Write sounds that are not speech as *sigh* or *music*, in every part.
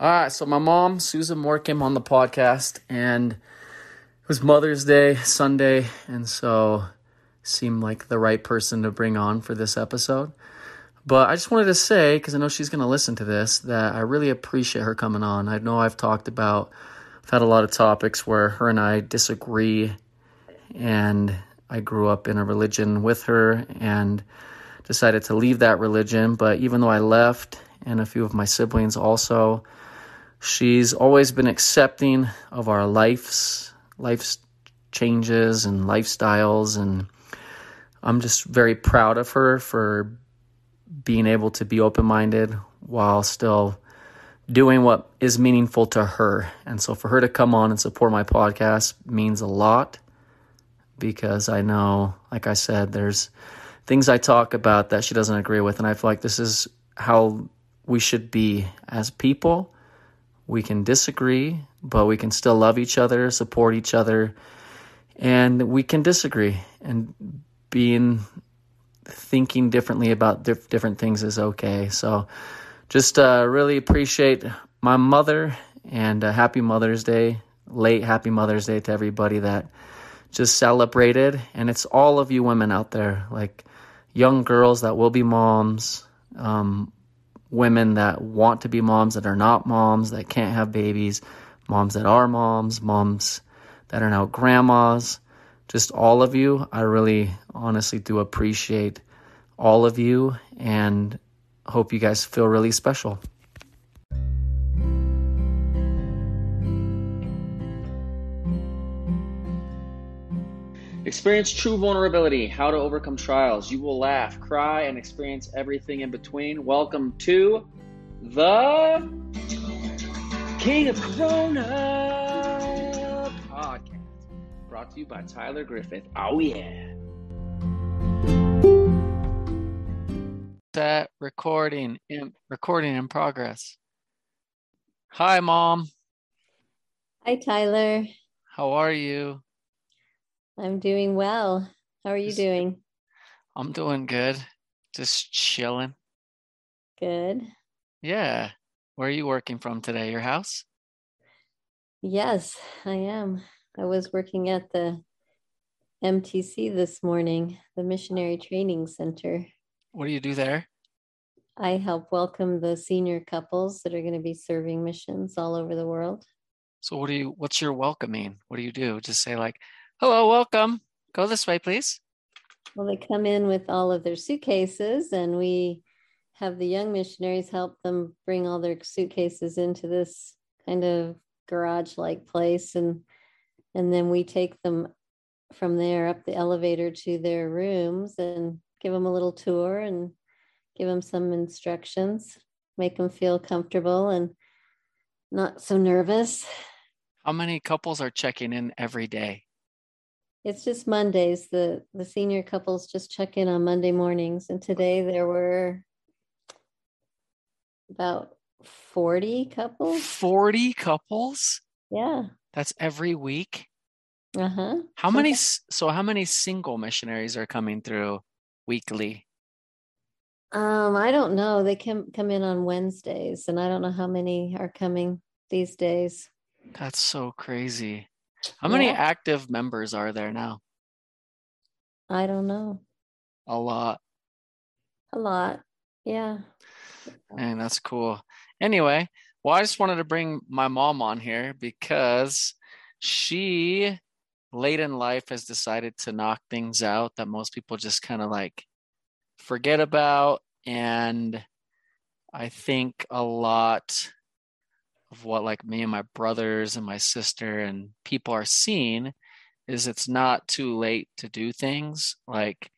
All right, so my mom, Susan Moore, came on the podcast, and it was Mother's Day Sunday, and so seemed like the right person to bring on for this episode. But I just wanted to say, because I know she's going to listen to this, that I really appreciate her coming on. I know I've talked about, I've had a lot of topics where her and I disagree, and I grew up in a religion with her and decided to leave that religion. But even though I left, and a few of my siblings also, she's always been accepting of our lives, life's changes and lifestyles. And I'm just very proud of her for being able to be open minded while still doing what is meaningful to her. And so for her to come on and support my podcast means a lot because I know, like I said, there's things I talk about that she doesn't agree with. And I feel like this is how we should be as people. We can disagree, but we can still love each other, support each other, and we can disagree. And being thinking differently about diff- different things is okay. So, just uh, really appreciate my mother and uh, happy Mother's Day, late happy Mother's Day to everybody that just celebrated. And it's all of you women out there, like young girls that will be moms, um, women that want to be moms that are not moms, that can't have babies, moms that are moms, moms that are now grandmas, just all of you. I really honestly do appreciate all of you and hope you guys feel really special. Experience true vulnerability, how to overcome trials. You will laugh, cry, and experience everything in between. Welcome to the King of Corona podcast, brought to you by Tyler Griffith. Oh, yeah. Set recording in recording in progress. Hi, mom. Hi, Tyler. How are you? I'm doing well. How are you Just- doing? I'm doing good. Just chilling. Good. Yeah. Where are you working from today? Your house? Yes, I am. I was working at the MTC this morning, the Missionary Training Center. What do you do there? I help welcome the senior couples that are going to be serving missions all over the world. So what do you what's your welcoming? What do you do? Just say like, "Hello, welcome. Go this way, please." Well, they come in with all of their suitcases, and we have the young missionaries help them bring all their suitcases into this kind of garage-like place, and and then we take them from there up the elevator to their rooms and give them a little tour and give them some instructions, make them feel comfortable and not so nervous. How many couples are checking in every day? It's just Mondays. The the senior couples just check in on Monday mornings, and today there were about forty couples. 40 couples? Yeah. That's every week? Uh huh. How many so how many single missionaries are coming through weekly? Um, I don't know. They come come in on Wednesdays, and I don't know how many are coming these days. That's so crazy. How many Yeah. active members are there now? I don't know. A lot. A lot. Yeah. And that's cool. Anyway, well, I just wanted to bring my mom on here because she, late in life, has decided to knock things out that most people just kind of like forget about. And I think a lot of what like me and my brothers and my sister and people are seeing is it's not too late to do things like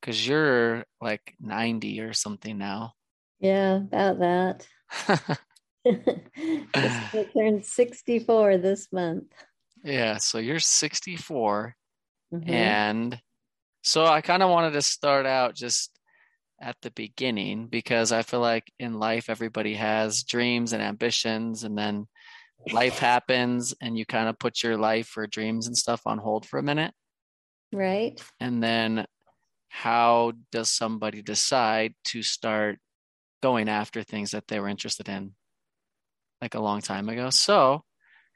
because you're like 90 or something now. Yeah, about that. *laughs* *laughs* I turned 64 this month. Yeah, so you're 64. Mhm. And so I kind of wanted to start out just at the beginning because I feel like in life, everybody has dreams and ambitions, and then life happens, and you kind of put your life or dreams and stuff on hold for a minute. Right. And then how does somebody decide to start going after things that they were interested in? like a long time ago. So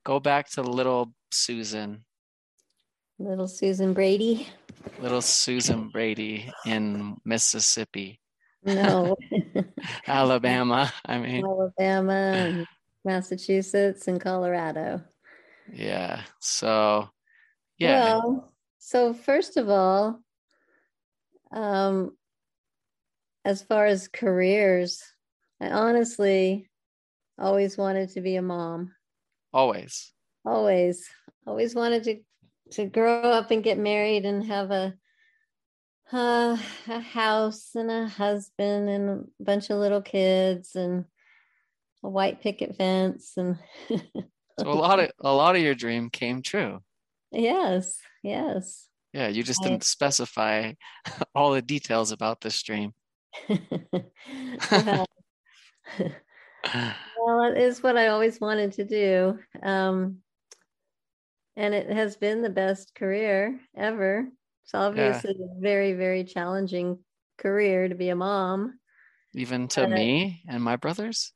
go back to little Susan, Little Susan Brady. little Susan Brady in Mississippi, No, *laughs* Alabama. I mean, Alabama, and Massachusetts, and Colorado. yeah. So, yeah. Well, so first of all, um, as far as careers, I honestly always wanted to be a mom. always. Always, always wanted to to grow up and get married and have a uh, a house and a husband and a bunch of little kids and a white picket fence and So a *laughs* lot of a lot of your dream came true. yes, yes. Yeah, you just I- didn't specify *laughs* all the details about this dream. *laughs* well, well, it is what I always wanted to do. Um, and it has been the best career ever. It's obviously a very, very challenging career to be a mom. Even to Uh, me and my brothers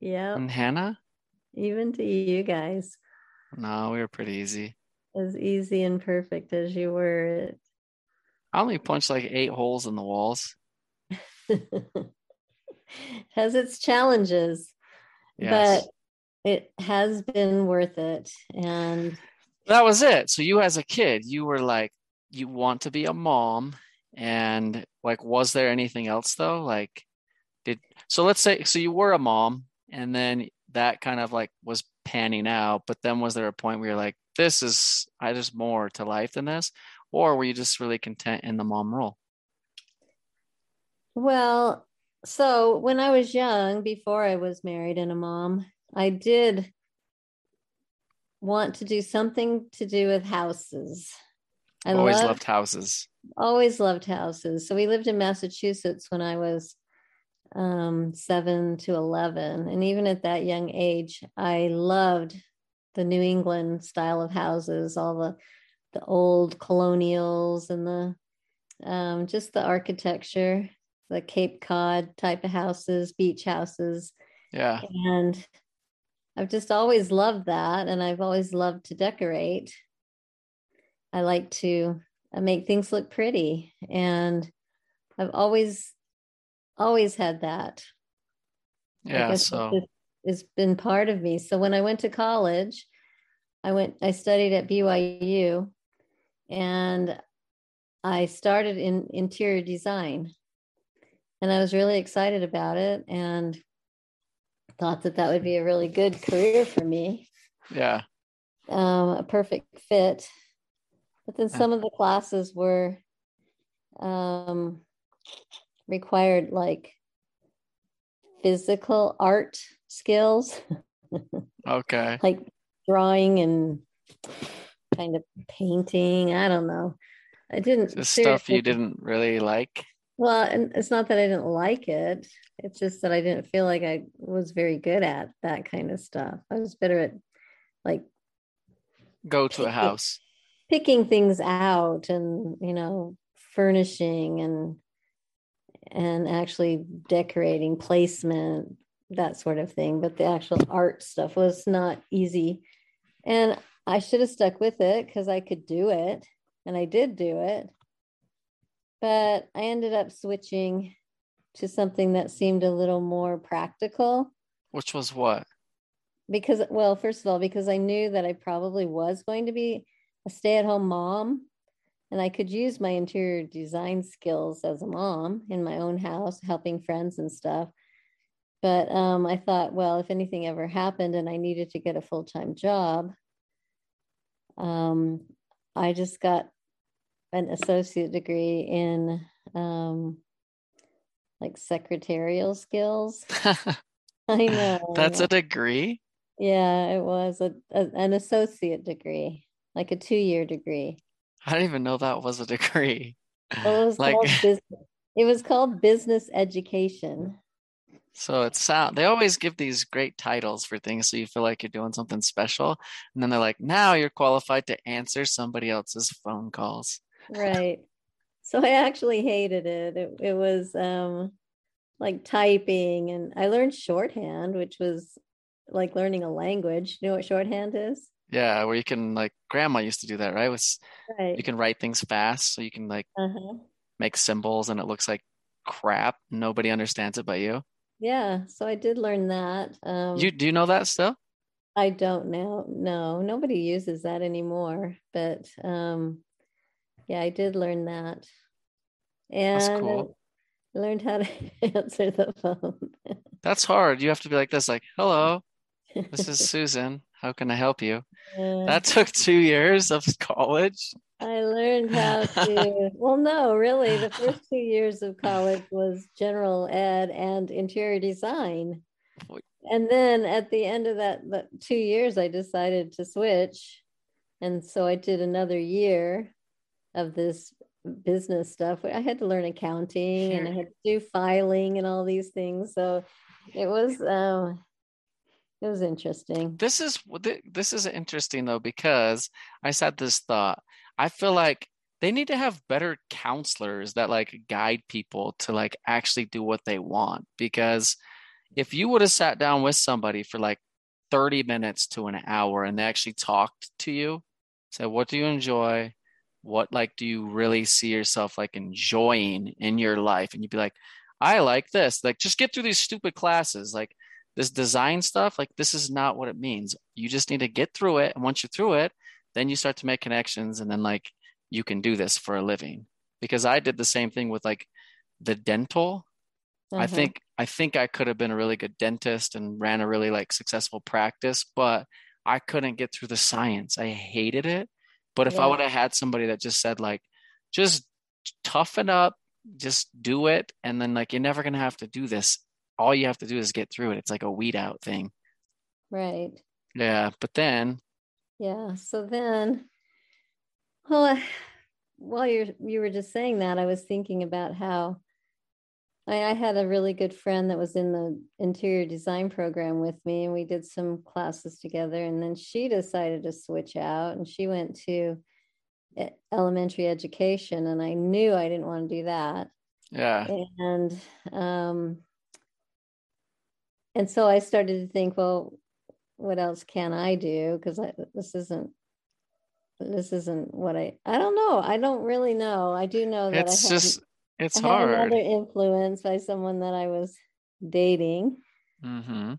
Yeah, and Hannah. even to you guys, No, we were pretty easy. as easy and perfect as you were. I only punched like eight holes in the walls. *laughs* Has its challenges, Yes. but it has been worth it. And that was it. So you as a kid, you were like, you want to be a mom. And like, was there anything else though? Like, did so let's say so you were a mom and then that kind of like was panning out, but then was there a point where you're like, this is I just more to life than this? Or were you just really content in the mom role? Well, so when I was young, before I was married and a mom, I did want to do something to do with houses. I Always loved, loved houses. always loved houses. So we lived in Massachusetts when I was um, seven to 11. And even at that young age, I loved the New England style of houses, all the, the old colonials and the um, just the architecture, the Cape Cod type of houses, beach houses. Yeah. And I've just always loved that. And I've always loved to decorate. I like to uh, make things look pretty. And I've always, always had that. Yeah. So it- it's been part of me. So when I went to college, I went, I studied at BYU and I started in interior design. And I was really excited about it and thought that that would be a really good career for me, yeah. um, a perfect fit. But then some of the classes were um, required like physical art skills, *laughs* Okay. like drawing and kind of painting. I don't know. I didn't Just stuff you didn't really like. Well, and it's not that I didn't like it. It's just that I didn't feel like I was very good at that kind of stuff. I was better at like Go to a house. picking things out and, you know, furnishing and and actually decorating placement, that sort of thing. But the actual art stuff was not easy. And I should have stuck with it because I could do it. And I did do it. But I ended up switching to something that seemed a little more practical Which was what? because well first of all because i knew that i probably was going to be a stay-at-home mom and i could use my interior design skills as a mom in my own house helping friends and stuff but um, i thought well if anything ever happened and i needed to get a full-time job um, i just got an associate degree in um, like secretarial skills *laughs* i know I That's know. a degree? Yeah, it was a, a an associate degree, like a two-year degree. I didn't even know that was a degree. Well, it was Like- called business, it was called business education. So it sound they always give these great titles for things so you feel like you're doing something special. And then they're like, now you're qualified to answer somebody else's phone calls. Right. So I actually hated it. It it was um like typing and I learned shorthand, which was like learning a language. You know what shorthand is? Yeah, where you can like grandma used to do that, right? Was Right. you can write things fast, so you can like Uh-huh. make symbols and it looks like crap. Nobody understands it but you. Yeah. So I did learn that. Um, You do you know that still? I don't know. No, nobody uses that anymore. But um, yeah, I did learn that. And That's cool. I learned how to *laughs* answer the phone. That's hard. You have to be like this, like, hello, this is *laughs* Susan. How can I help you? Yeah. That took two years of college. I learned how to, *laughs* well, no, really, the first two years of college was general ed and interior design. And then at the end of that, that two years, I decided to switch. And so I did another year of this business stuff. I had to learn accounting and I had to do filing and all these things. So it was, um, it was interesting. This is this is interesting though because I said this thought. I feel like they need to have better counselors that like guide people to like actually do what they want because if you would have sat down with somebody for like 30 minutes to an hour and they actually talked to you, said what do you enjoy? What like do you really see yourself like enjoying in your life? And you'd be like, I like this. Like just get through these stupid classes. Like this design stuff, like this is not what it means. You just need to get through it. And once you're through it, then you start to make connections and then like you can do this for a living. Because I did the same thing with like the dental. I Uh-huh. think I think I could have been a really good dentist and ran a really like successful practice, but I couldn't get through the science. I hated it. But if I would have had somebody that just said like just toughen up, just do it and then like you're never going to have to do this. All you have to do is get through it. It's like a weed out thing. Right. Yeah, but then Yeah. So then, well, *sighs* while you're you were just saying that, I was thinking about how I, I had a really good friend that was in the interior design program with me, and we did some classes together. And then she decided to switch out, and she went to e- elementary education, and I knew I didn't want to do that. yeah, and um and so i started to think well what else can i do because this isn't this isn't what i i don't know i don't really know i do know that it's just it's I had hard. another influence by someone that i was dating hmm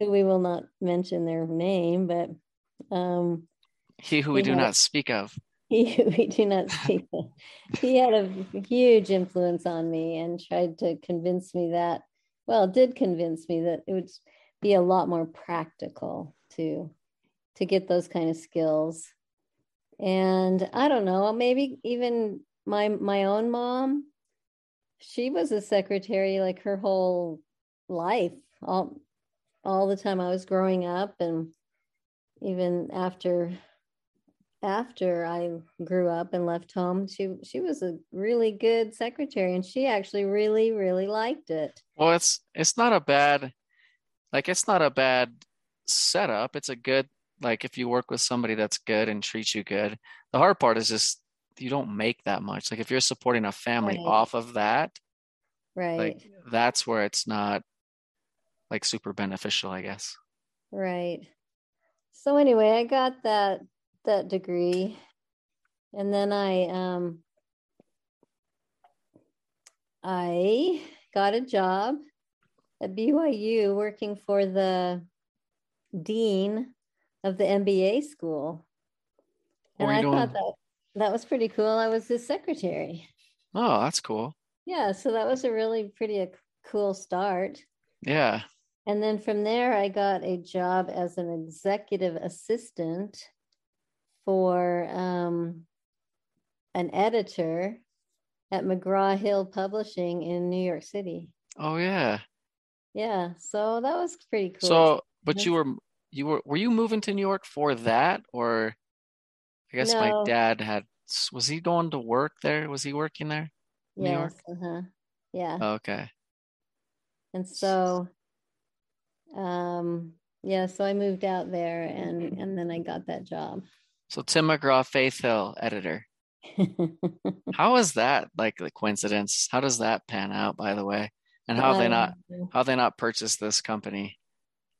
who we will not mention their name but um He who we do Yeah. not speak of. *laughs* he who we do not speak of. he had a huge influence on me and tried to convince me that well did convince me that it would be a lot more practical to to get those kind of skills and i don't know maybe even my my own mom she was a secretary like her whole life all all the time i was growing up and even after after I grew up and left home, she she was a really good secretary and she actually really really liked it. Well, it's it's not a bad like it's not a bad setup. It's a good like if you work with somebody that's good and treats you good. The hard part is just you don't make that much. Like if you're supporting a family Right. off of that, Right. like that's where it's not like super beneficial, I guess. Right. So anyway, I got that that degree and then I um I got a job at BYU working for the dean of the MBA school. What And I doing? thought that that was pretty cool. I was his secretary. Oh, that's cool. Yeah, so that was a really pretty a cool start. Yeah. And then from there, I got a job as an executive assistant for um, an editor at McGraw Hill Publishing in New York City. Oh yeah. Yeah, so that was pretty cool. So, but you were you were were you moving to New York for that or I guess my dad had was he going to work there? Was he working there? New yes, York? uh-huh. yeah. Okay. And so, um, yeah, so I moved out there and and then I got that job. So Tim McGraw, Faith Hill, editor. *laughs* How is that like the coincidence? How does that pan out, by the way? And how have they not Um, how they not purchased this company?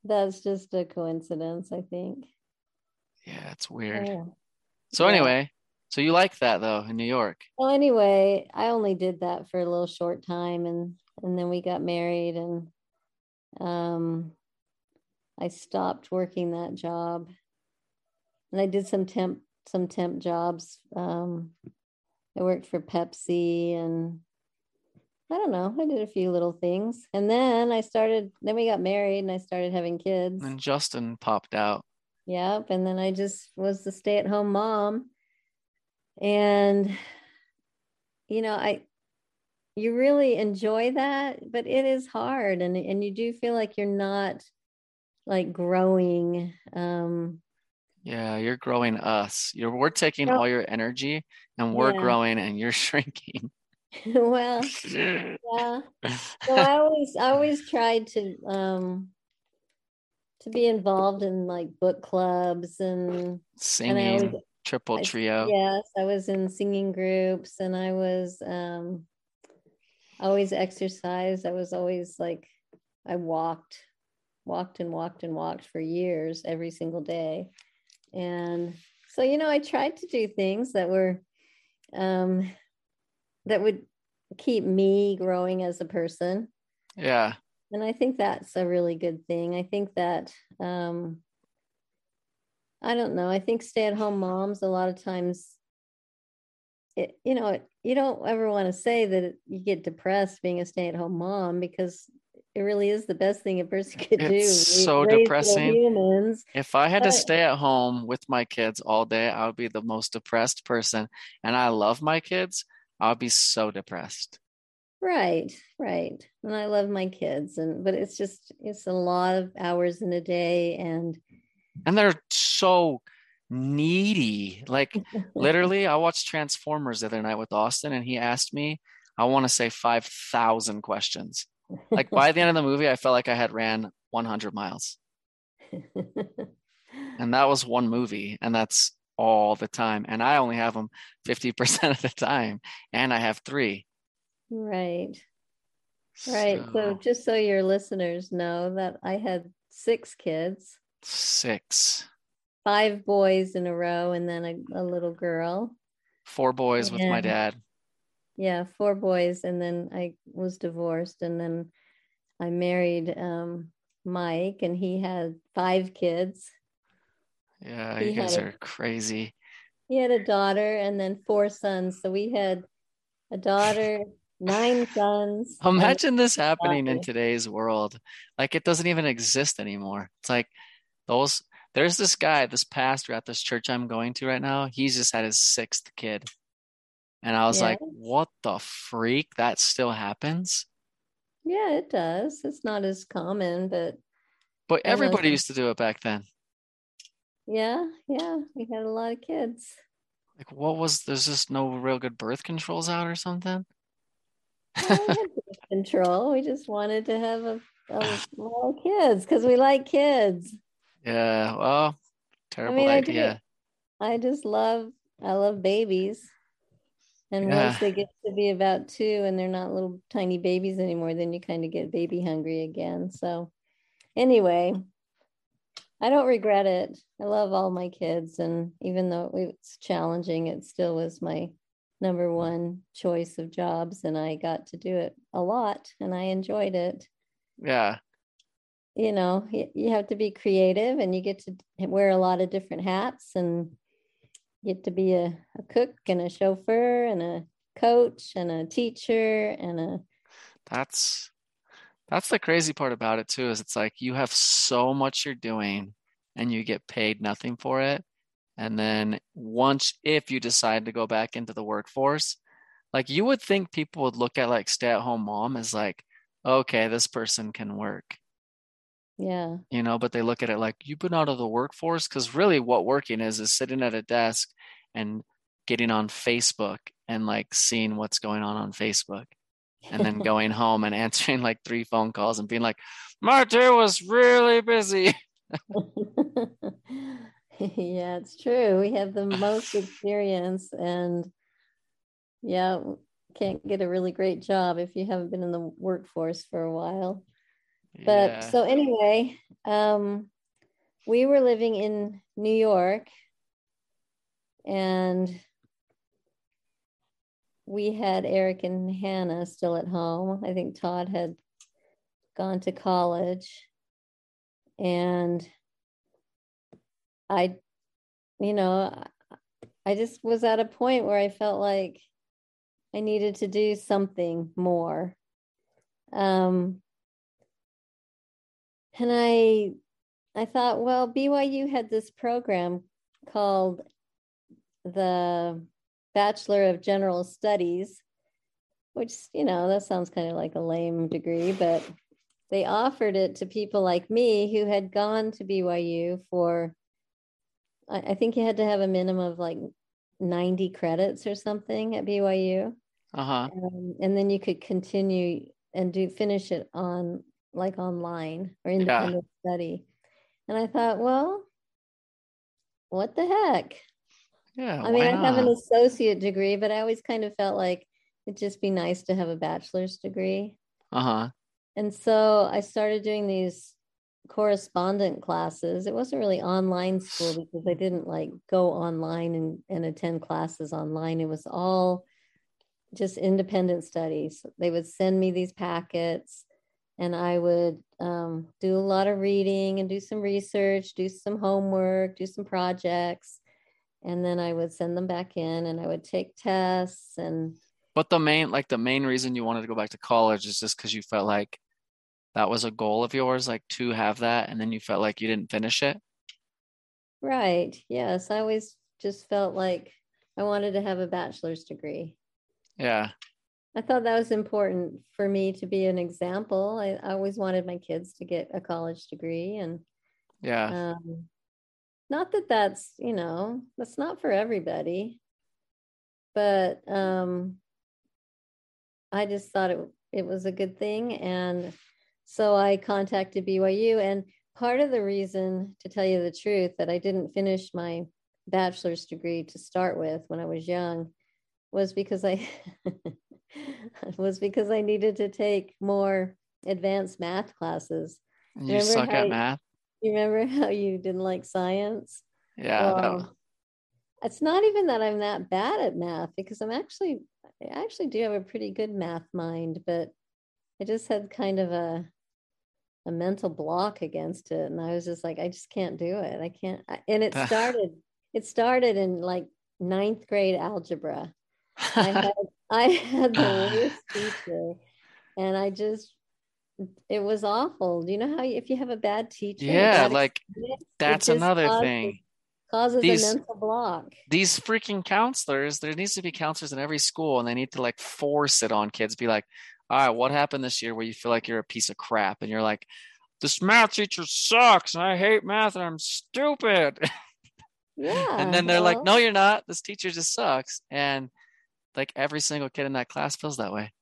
That's just a coincidence, I think. Yeah, it's weird. Yeah. So Yeah. anyway, so you like that though in New York? Well, anyway, I only did that for a little short time and and then we got married and um I stopped working that job. And I did some temp some temp jobs. Um I worked for Pepsi and I don't know, I did a few little things. And then I started then we got married and I started having kids. And Justin popped out. Yep. And then I just was the stay at home mom. And, you know, I, you really enjoy that, but it is hard. And, and you do feel like you're not like growing. Um, Yeah, you're growing us. You're we're taking all your energy and we're Yeah. growing and you're *laughs* shrinking. *laughs* well, *laughs* yeah. So I always, I always tried to, um, to be involved in like book clubs and, and Singing, always, triple I- trio. Yes, I was in singing groups and I was um always exercised. I was always like I walked, walked and walked and walked for years every single day. And so, you know, I tried to do things that were um that would keep me growing as a person. Yeah. And I think that's a really good thing. I think that um I don't know. I think stay-at-home moms a lot of times it, you know, it, you don't ever want to say that you get depressed being a stay-at-home mom because it really is the best thing a person *laughs* could do. It's so depressing. Humans. If I had to stay at home with my kids all day, I would be the most depressed person. And I love my kids. I would be so depressed. Right, right. And I love my kids and but it's just it's a lot of hours in a day and And they're so needy. Like *laughs* literally, I watched Transformers the other night with Austin, and he asked me, I want to say 5,000 questions. Like by the end of the movie, I felt like I had ran 100 miles. *laughs* And that was one movie, and that's all the time. And I only have them 50% of the time, and I have three. Right. Right. So, just so your listeners know that I had six kids, six, five boys in a row, and then a, a little girl. four boys with my dad. Yeah, four boys, and then I was divorced, and then I married um, Mike, and he had five kids. Yeah, He you guys a- are crazy. He had a daughter, and then four sons. So we had a daughter, nine sons. *laughs* Imagine this happening in today's world. Like it doesn't even exist anymore. It's like those there's this guy, this pastor at this church I'm going to right now. He's just had his sixth kid. And I was like, what the freak? That still happens? Yeah, it does. It's not as common, but But everybody used to do it back then. yeah, yeah, we had a lot of kids. Like what was there's just no real good birth controls out or something? Well, we had birth *laughs* control. We just wanted to have a, a *sighs* of kids because we like kids. Yeah, well, terrible I do. idea. I just love I love babies. And Yeah. once they get to be about two and they're not little tiny babies anymore, then you kind of get baby hungry again. So anyway, I don't regret it. I love all my kids. And even though it's challenging, it still was my number one choice of jobs. And I got to do it a lot and I enjoyed it. Yeah. You know, you have to be creative and you get to wear a lot of different hats and get to be a, a cook and a chauffeur and a coach and a teacher and a That's that's the crazy part about it too, is it's like you have so much you're doing and you get paid nothing for it. And then once if you decide to go back into the workforce, like you would think people would look at like stay-at-home mom as like, okay, this person can work, yeah. You know, but they look at it like you've been out of the workforce? Because really what working is is sitting at a desk and getting on Facebook and like seeing what's going on on Facebook and then *laughs* going home and answering like three phone calls and being like, my day was really busy. *laughs* *laughs* yeah it's true we have the most *laughs* experience and yeah can't get a really great job if you haven't been in the workforce for a while But Yeah. so anyway, um, we were living in New York and we had Eric and Hannah still at home. I think Todd had gone to college. And I, you know, I just was at a point where I felt like I needed to do something more. Um, and I I thought, well, BYU had this program called the Bachelor of General Studies, which, you know, that sounds kind of like a lame degree, but they offered it to people like me who had gone to BYU for, I, I think you had to have a minimum of like 90 credits or something at BYU. Uh-huh. Um, and then you could continue and do finish it on like online or Yeah. independent study. And I thought, well, what the heck? Yeah. I mean, I have an associate degree, but I always kind of felt like it'd just be nice to have a bachelor's degree. Uh-huh. And so I started doing these correspondent classes. It wasn't really online school *sighs* because I didn't like go online and, and attend classes online. It was all just independent studies. They would send me these packets and I would um, do a lot of reading and do some research, do some homework, do some projects. And then I would send them back in and I would take tests and But the main like the main reason you wanted to go back to college is just because you felt like that was a goal of yours, like to have that, and then you felt like you didn't finish it. Right. Yes. I always just felt like I wanted to have a bachelor's degree. Yeah. I thought that was important for me to be an example. I, I always wanted my kids to get a college degree. And Yeah. um, not that that's, you know, that's not for everybody. But um, I just thought it, it was a good thing. And so I contacted BYU. And part of the reason, to tell you the truth, that I didn't finish my bachelor's degree to start with when I was young was because I *laughs* was because I needed to take more advanced math classes. And you remember suck at math. You remember how you didn't like science? Yeah. Um, well, it's not even that I'm that bad at math because I'm actually I actually do have a pretty good math mind, but I just had kind of a a mental block against it, and I was just like, I just can't do it. I can't. And it started. It started in like ninth grade algebra. I had *laughs* I had the worst teacher, and I just it was awful. Do you know how if you have a bad teacher? Yeah, like that's another causes- thing. Causes These- a mental block. These freaking counselors, there needs to be counselors in every school, and they need to like force it on kids. Be like, all right, what happened this year where you feel like you're a piece of crap and you're like, this math teacher sucks and I hate math and I'm stupid. *laughs* Yeah. and then they're like, no, you're not. This teacher just sucks. And like every single kid in that class feels that way.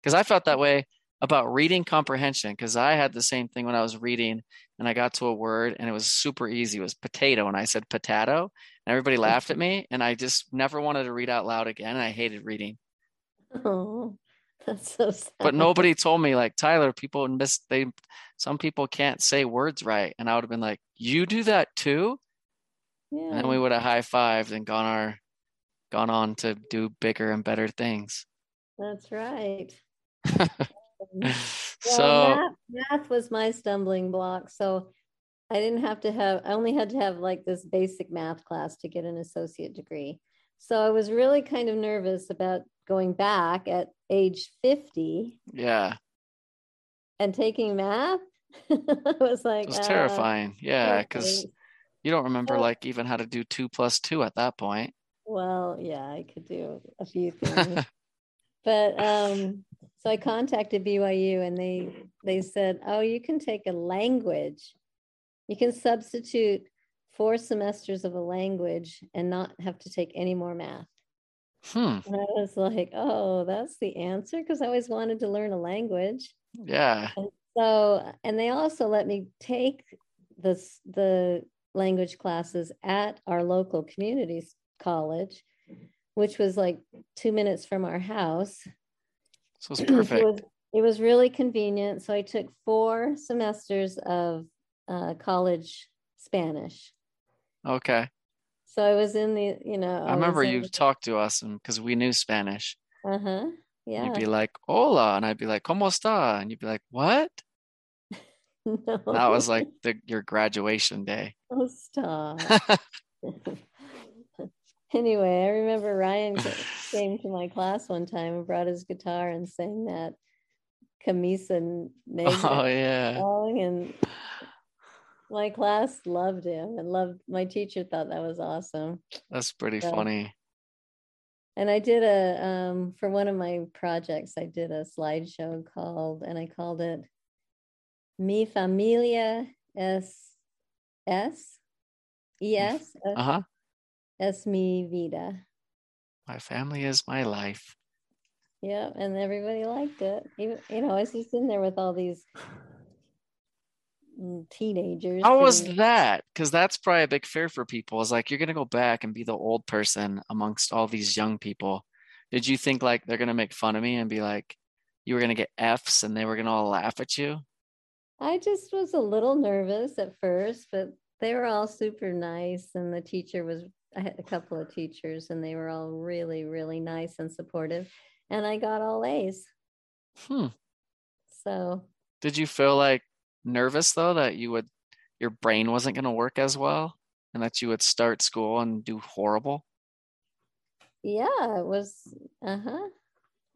Because I felt that way about reading comprehension. Because I had the same thing when I was reading and I got to a word and it was super easy. It was potato. And I said potato. And everybody *laughs* laughed at me. And I just never wanted to read out loud again. And I hated reading. Oh, *laughs* that's so sad. But nobody told me, like, Tyler, people miss, they, some people can't say words right. And I would have been like, you do that too? Yeah. And then we would have high fived and gone our, gone on to do bigger and better things. That's right. *laughs* so Well, math, math was my stumbling block. So I didn't have to have, I only had to have like this basic math class to get an associate degree. So I was really kind of nervous about going back at age 50 yeah, and taking math. *laughs* I was like, it was uh, terrifying. Yeah, because you don't remember like even how to do two plus two at that point. Well, yeah, I could do a few *laughs* things. but um so I contacted BYU and they they said, "Oh, you can take a language. You can substitute four semesters of a language and not have to take any more math." Hmm. And I was like, "Oh, that's the answer because I always wanted to learn a language." Yeah. So, and they also let me take this the language classes at our local community college, which was like two minutes from our house. So *clears throat* it's perfect. it was, It was really convenient. So I took four semesters of uh, college Spanish. Okay. So I was in the, you know, I remember was in you talked to us and because we knew Spanish. uh-huh. Yeah. You'd be like, hola. And I'd be like, ¿Cómo está? And you'd be like, what? *laughs* no. That was like the, your graduation day. *laughs* Oh, stop. *laughs* anyway, I remember Ryan came to my class one time and brought his guitar and sang that Camisa Negra Oh, yeah. song, and my class loved him and loved my teacher thought that was awesome. That's pretty Yeah. funny. And I did a um for one of my projects, I did a slideshow called and I called it Mi Familia es es es Uh huh. es mi vida. My family is my life. Yeah, and everybody liked it. Even you know, I was just in there with all these teenagers. How was that? Because that's probably a big fear for people. Is like you're gonna go back and be the old person amongst all these young people. Did you think like they're gonna make fun of me and be like, you were gonna get F's and they were gonna all laugh at you? I just was a little nervous at first, but they were all super nice. And the teacher was, I had a couple of teachers, and they were all really, really nice and supportive. And I got all A's. Hmm. So, Did you feel like nervous though that you would your brain wasn't gonna work as well and that you would start school and do horrible? yeah, it was, uh huh.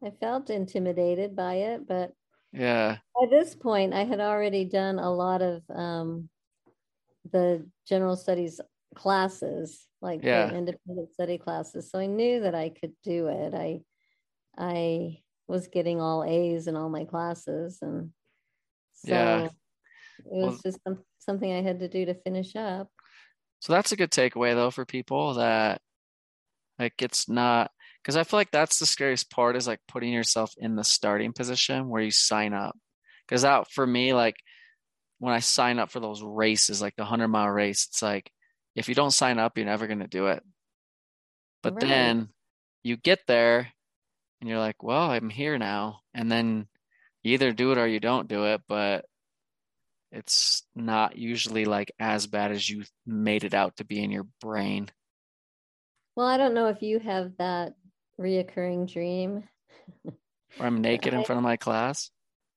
I felt intimidated by it, but Yeah. by this point, I had already done a lot of um, the general studies classes, like the Yeah. independent study classes. So I knew that I could do it. I I was getting all A's in all my classes, and so Yeah. It Well- was just some, something I had to do to finish up. So that's a good takeaway though for people that like it's not because I feel like that's the scariest part is like putting yourself in the starting position where you sign up. Because that for me, like when I sign up for those races, like the 100 mile race, it's like if you don't sign up, you're never going to do it. But Right. then you get there and you're like, well, I'm here now. And then you either do it or you don't do it. But it's not usually like as bad as you made it out to be in your brain. Well, I don't know if you have that reoccurring dream. Or I'm *laughs* naked in front of my class.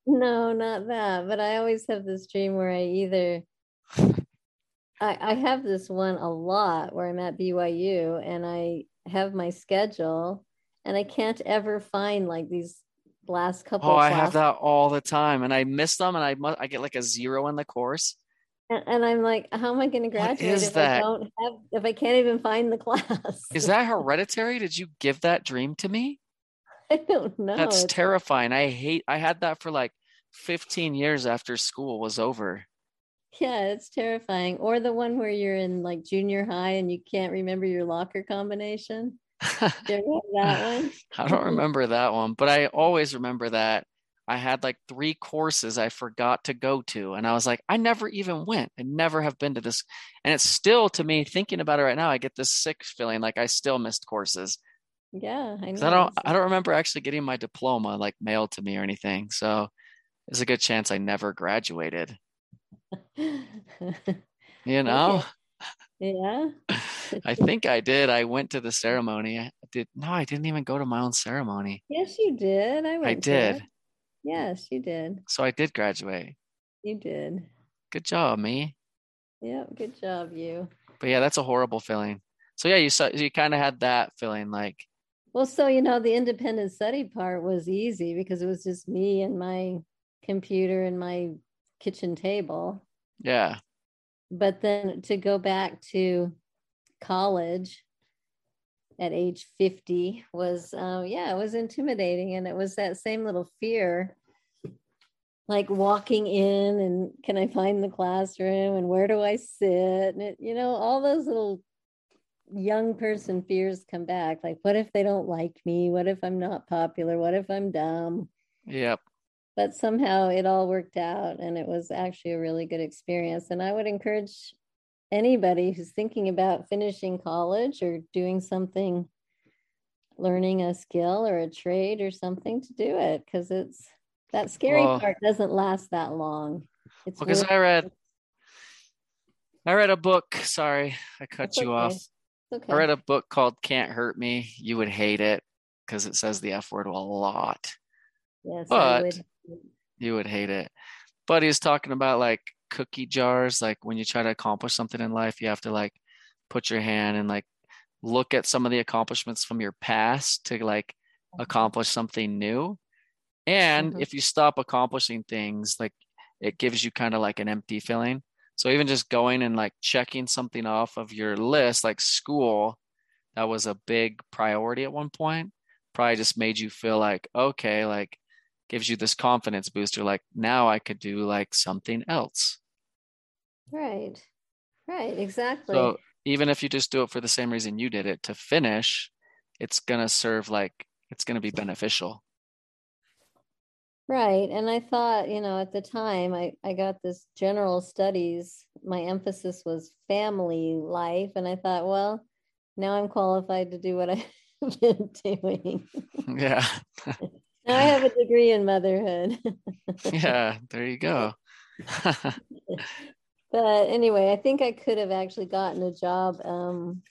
No, not that. But I always have this dream where I either *laughs* I, I have this one a lot where I'm at BYU and I have my schedule and I can't ever find like these last couple Oh, I have that all the time, and I miss them, and I must I get like a zero in the course. And, and I'm like, how am I going to graduate if I don't have if I can't even find the class? Is that *laughs* hereditary? Did you give that dream to me? I don't know. That's It's- terrifying. I hate. I had that for like 15 years after school was over. yeah, it's terrifying. Or the one where you're in like junior high and you can't remember your locker combination. Do you ever have that one? *laughs* I don't remember that one, but I always remember that I had like three courses I forgot to go to. And I was like, I never even went. I never have been to this. And it's still to me, thinking about it right now, I get this sick feeling like I still missed courses. Yeah, I. I don't I don't remember actually getting my diploma like mailed to me or anything. So there's a good chance I never graduated. *laughs* You know? Yeah. *laughs* I think I did. I went to the ceremony. I did no, I didn't even go to my own ceremony. Yes, you did. I went. to did. Yes, you did. So I did graduate. You did. Good job, me. Yep. Good job, you. But yeah, that's a horrible feeling. So yeah, you saw you kind of had that feeling like Well, so you know, the independent study part was easy because it was just me and my computer and my kitchen table. yeah, But then to go back to college at age 50 was, uh, yeah, it was intimidating. And it was that same little fear like walking in and can I find the classroom and where do I sit? And it, you know, all those little young person fears come back. Like, what if they don't like me? What if I'm not popular? What if I'm dumb? yep. But somehow it all worked out and it was actually a really good experience. And I would encourage anybody who's thinking about finishing college or doing something, learning a skill or a trade or something to do it because it's that scary Well- part doesn't last that long. It's Because really- I read, I read a book. Sorry, I cut That's you okay. off. okay. I read a book called "Can't Hurt Me." You would hate it because it says the F word a lot. yes, I but- would. You would hate it. But he's talking about like cookie jars. Like when you try to accomplish something in life, you have to like put your hand and like look at some of the accomplishments from your past to like accomplish something new. And Mhm. if you stop accomplishing things, like it gives you kind of like an empty feeling. So even just going and like checking something off of your list, like school, that was a big priority at one point, probably just made you feel like, okay, like gives you this confidence booster. Like now I could do like something else. Right. Right. Exactly. So even if you just do it for the same reason you did it to finish, it's gonna serve like it's gonna be beneficial. Right. And I thought, you know, at the time I, I got this general studies. My emphasis was family life. And I thought, well, now I'm qualified to do what *laughs* I've been doing. Yeah. *laughs* I have a degree in motherhood. *laughs* yeah, there you go. *laughs* but anyway, I think I could have actually gotten a job um,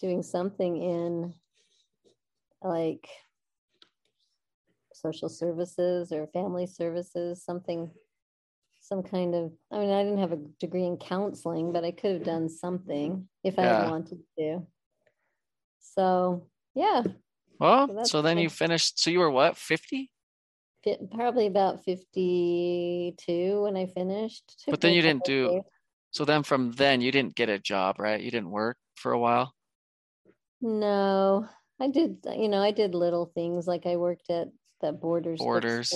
doing something in like social services or family services, something, some kind of. I mean, I didn't have a degree in counseling, but I could have done something if I Yeah. had wanted to. So yeah, well, So so then you finished. So you were what, 50? probably about fifty-two when I finished. But then you didn't do-. So then from then you didn't get a job, right? You didn't work for a while. No, I did, you know, I did little things like I worked at that Borders Borders.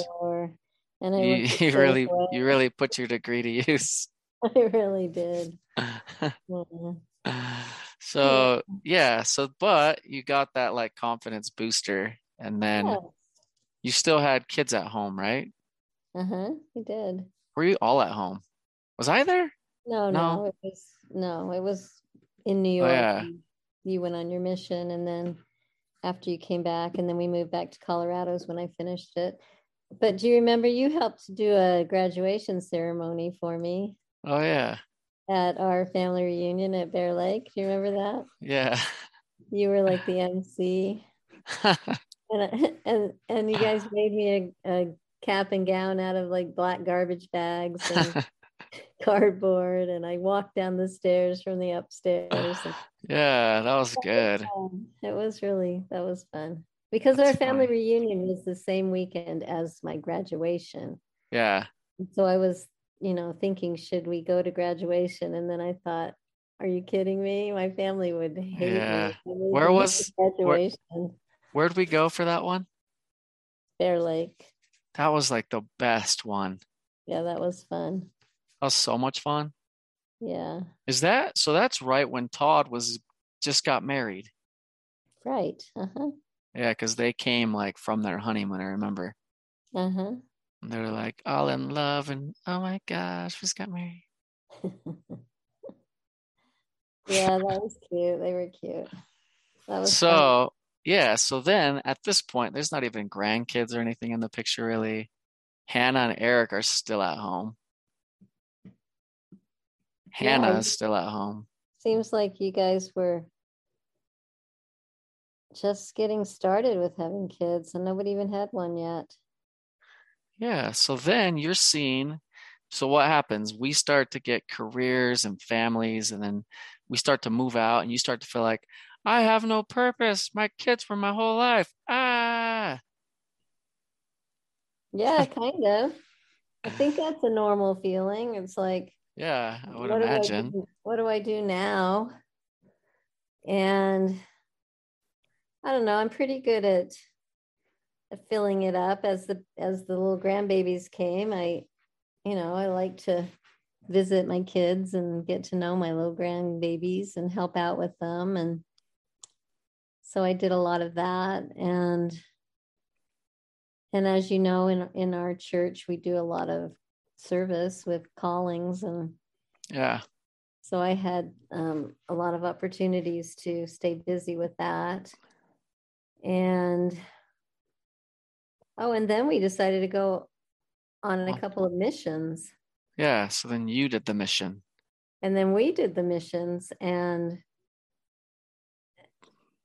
and I You, *laughs* you really Safeway. you really put your degree to use. *laughs* I really did. Yeah. *laughs* Mm-hmm. So yeah, so but you got that like confidence booster and then Yeah. you still had kids at home, right? Uh-huh, I did. Were you all at home? Was I there? No, No? no, it was no, it was in New Oh, York. yeah. You- You went on your mission, and then after you came back, and then we moved back to Colorado's when I finished it. But do you remember you helped do a graduation ceremony for me Oh yeah. At our family reunion at Bear Lake? Do you remember that? Yeah. You were like the MC, *laughs* and and and you guys made me a, a cap and gown out of like black garbage bags and *laughs* cardboard, and I walked down the stairs from the upstairs. *sighs* yeah, that was good. Um, It was really that was fun because our family fun. reunion was the same weekend as my graduation. Yeah. So I was, you know, thinking, should we go to graduation? And then I thought, are you kidding me? My family would hate Yeah. me. if I made Where was- graduation? Where'd we go for that one? Bear Lake. That was like the best one. Yeah, that was fun. That was so much fun. Yeah, Is that so? That's right when Todd was just got married. right. Uh huh. Yeah, because they came like from their honeymoon. I remember. Uh huh. And they were like all in love, and oh my gosh, we just got married. *laughs* yeah, that was cute. They were cute. That was fun. So yeah, so then at this point, there's not even grandkids or anything in the picture really. Hannah and Eric are still at home. Hannah is still at home. Seems like you guys were just getting started with having kids, and nobody even had one yet. Yeah, so then you're seeing, so what happens? We start to get careers and families, and then we start to move out, and you start to feel like, I have no purpose. My kids were my whole life. Ah, Yeah, *laughs* kind of. I think that's a normal feeling. It's like, yeah, I would what do I imagine. do- what do I do now? And I don't know. I'm pretty good at filling it up as the as the little grandbabies came. I, you know, I like to visit my kids and get to know my little grandbabies and help out with them. And so I did a lot of that. And and as you know, in in our church, we do a lot of service with callings and Yeah, so I had um, a lot of opportunities to stay busy with that. And oh, and then we decided to go on a couple of missions. Yeah. So then you did the mission. and then we did the missions and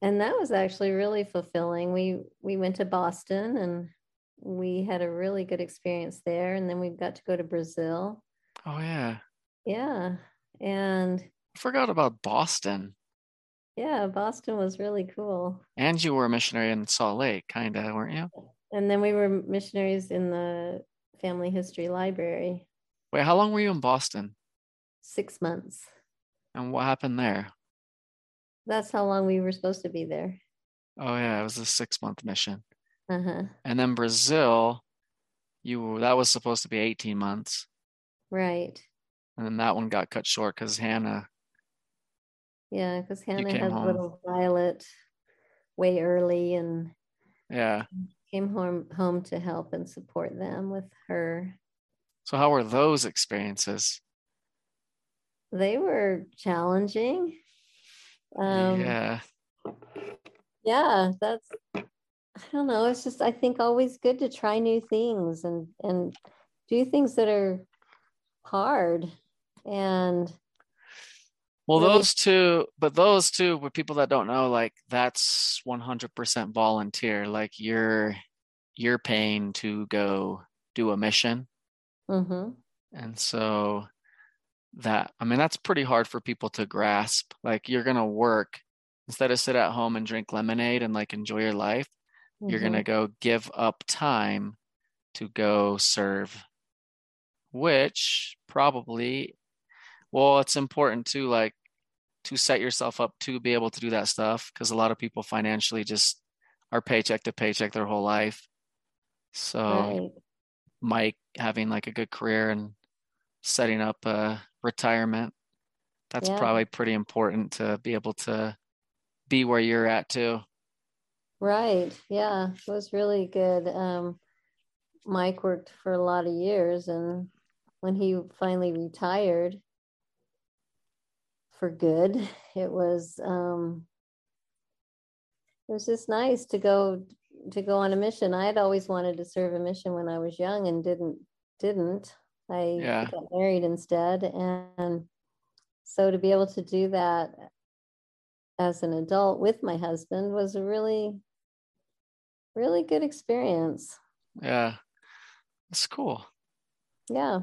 and that was actually really fulfilling we we went to boston and we had a really good experience there and then we got to go to brazil Oh yeah. yeah and I forgot about Boston. yeah boston was really cool And you were a missionary in Salt Lake, kinda, weren't you? And then we were missionaries in the family history library Wait, how long were you in Boston? six months And what happened there? that's how long we were supposed to be there Oh yeah, it was a six month mission. uh-huh And then Brazil, you that was supposed to be 18 months. right And then that one got cut short because Hannah. yeah because hannah had home. little violet way early and Yeah. Came home home to help and support them with her. So how were those experiences? They were challenging. Um, yeah. yeah, that's I don't know. It's just I think always good to try new things and and do things that are hard and Well, really- those two, but those two, with people that don't know, like that's 100% volunteer. Like you're you're paying to go do a mission. mhm, And so that, I mean, that's pretty hard for people to grasp. Like you're gonna work instead of sit at home and drink lemonade and like enjoy your life, you're mhm. gonna go give up time to go serve, which probably, well, it's important to like to set yourself up to be able to do that stuff because a lot of people financially just are paycheck to paycheck their whole life. So right. Mike having like a good career and setting up a retirement, that's Yeah. probably pretty important to be able to be where you're at too. Right. Yeah. It was really good. Um, Mike worked for a lot of years, and when he finally retired for good, it was um, it was just nice to go to go on a mission. I had always wanted to serve a mission when I was young and didn't didn't. I Yeah. got married instead, and so to be able to do that as an adult with my husband was a really really good experience. Yeah. It's cool. Yeah.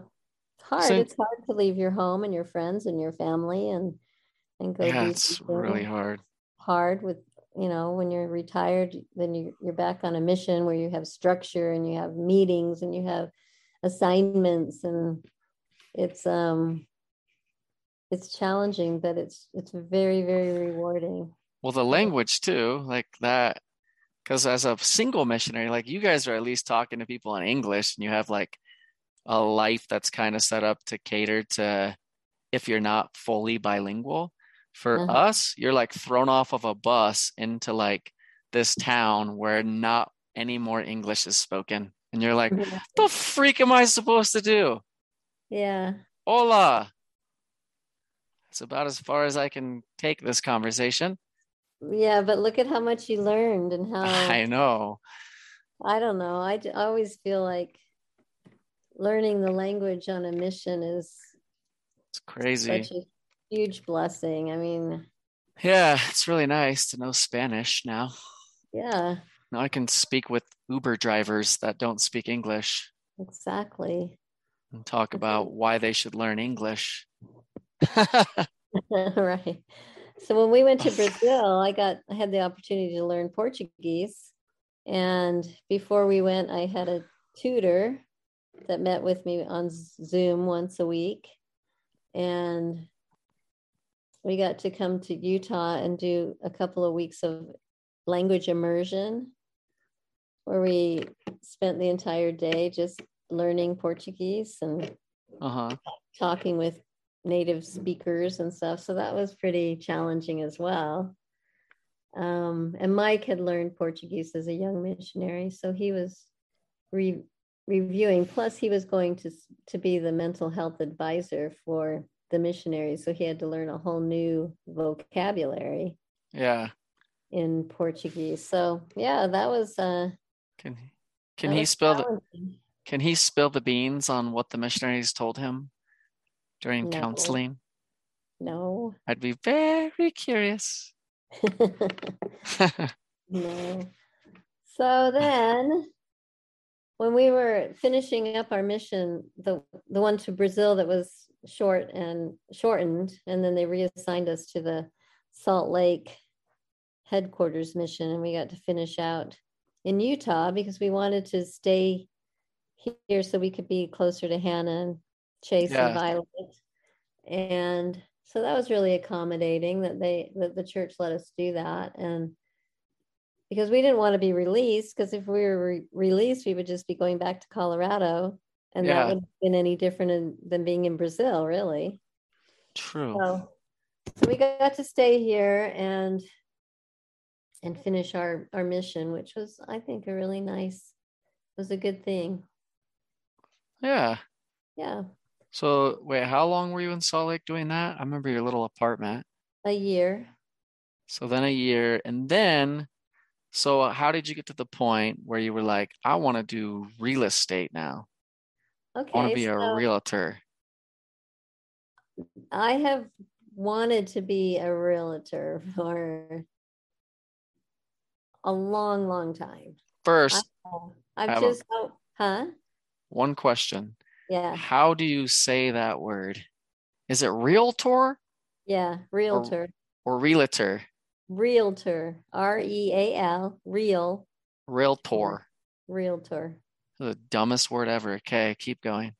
Hard. So- it's hard to leave your home and your friends and your family and and go Yeah, it's really hard. hard with you know when you're retired then you, you're back on a mission where you have structure and you have meetings and you have assignments and it's um it's challenging but it's it's very very rewarding Well, the language too, like that, because as a single missionary, like you guys are at least talking to people in English and you have like a life that's kind of set up to cater to if you're not fully bilingual. For Uh-huh. us, you're like thrown off of a bus into like this town where not any more English is spoken. And you're like, the freak am I supposed to do? yeah Hola. It's about as far as I can take this conversation. yeah but look at how much you learned and how *laughs* I know. I don't know. I always feel like learning the language on a mission is It's crazy. such a huge blessing. I mean, Yeah, it's really nice to know Spanish now. yeah, Now I can speak with Uber drivers that don't speak English exactly. and talk mm-hmm. about why they should learn English. *laughs* *laughs* right. So when we went to Brazil, I got I had the opportunity to learn Portuguese. And before we went, I had a tutor that met with me on Zoom once a week. And we got to come to Utah and do a couple of weeks of language immersion where we spent the entire day just learning Portuguese and Uh-huh. talking with native speakers and stuff. So that was pretty challenging as well. Um, and Mike had learned Portuguese as a young missionary, so he was re- reviewing. Plus, he was going to to be the mental health advisor for the missionaries, so he had to learn a whole new vocabulary Yeah. in Portuguese. So yeah, that was uh, Can can he spill the. Can he spill the beans on what the missionaries told him during No. counseling? No. I'd be very curious. *laughs* no. So then when we were finishing up our mission, the the one to Brazil that was short and shortened, and then they reassigned us to the Salt Lake headquarters mission, and we got to finish out in Utah because we wanted to stay here so we could be closer to Hannah and Chase Yeah. and Violet. And so that was really accommodating that they that the church let us do that. And because we didn't want to be released, because if we were re- released, we would just be going back to Colorado. And Yeah. that wouldn't have been any different in, than being in Brazil, really. True. So, so we got to stay here and and finish our our mission, which was, I think, a really nice, was a good thing. Yeah. Yeah, So wait, how long were you in Salt Lake doing that? I remember your little apartment. a year. So then a year, and then, so uh, how did you get to the point where you were like, I want to do real estate now. I want to be a realtor. I have wanted to be a realtor *laughs* for a long, long time. First, I've have a- just, oh, huh? one question. Yeah, How do you say that word? Is it realtor yeah, realtor, or realtor? Realtor, R E A L, real, Realtor. realtor. The dumbest word ever. Okay, keep going.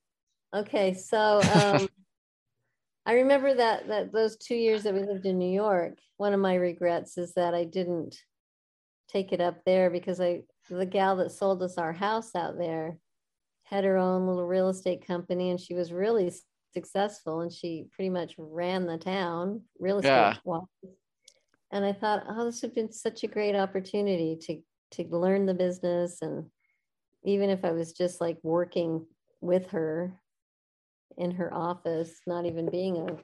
Okay, so um, *laughs* I remember that that those two years that we lived in New York. One of my regrets is that I didn't take it up there because I the gal that sold us our house out there had her own little real estate company and she was really successful and she pretty much ran the town real estate Yeah. And I thought, oh, this would have been such a great opportunity to to learn the business and even if I was just like working with her in her office, not even being a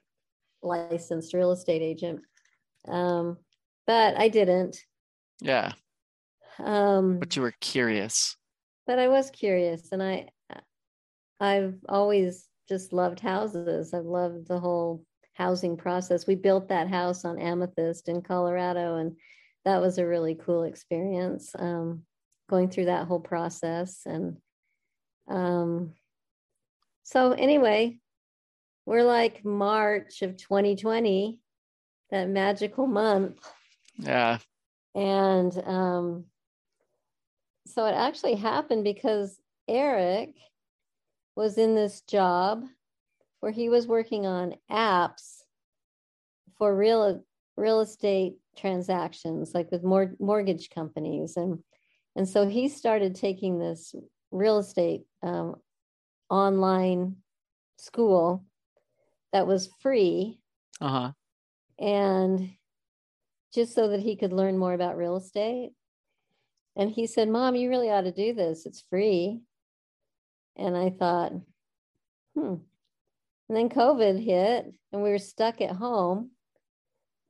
licensed real estate agent. Um, but I didn't. Yeah, Um, but you were curious. but I was curious, and I, I've always just loved houses. I've loved the whole housing process. We built that house on Amethyst in Colorado, and that was a really cool experience. Um, going through that whole process, and um, so anyway, we're like March of 2020, that magical month. Yeah, And um, so it actually happened because Eric was in this job where he was working on apps for real real estate transactions, like with mor- mortgage companies, and and so he started taking this real estate um, online school that was free uh-huh. and just so that he could learn more about real estate. And he said, Mom, you really ought to do this. It's free. And I thought, hmm. And then COVID hit and we were stuck at home.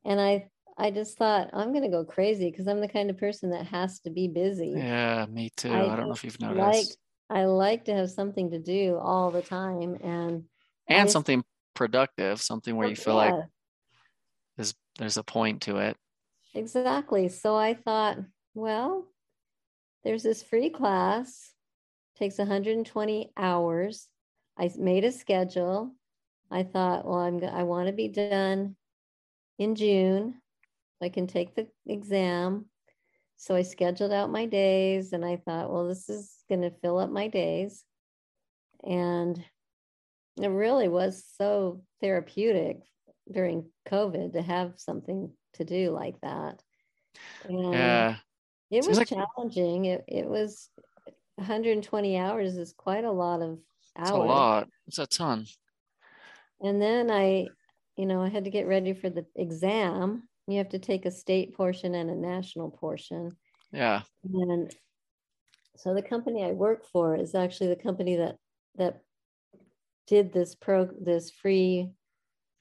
And I I just thought, I'm gonna go crazy because I'm the kind of person that has to be busy. Yeah, me too. I I don't know if you've like noticed. I like to have something to do all the time. And And something productive, something where oh, you feel like there's there's a point to it. Exactly. So I thought, well, there's this free class, takes 120 hours. I made a schedule. I thought, well, I'm I want to be done in June. I can take the exam. So I scheduled out my days and I thought, well, this is going to fill up my days. And it really was so therapeutic during COVID to have something to do like that. And Yeah. it was like- challenging. It it was 120 hours is quite a lot of hours. It's a lot. It's a ton. And then I, you know, I had to get ready for the exam. You have to take a state portion and a national portion. Yeah. And so the company I work for is actually the company that that did this pro this free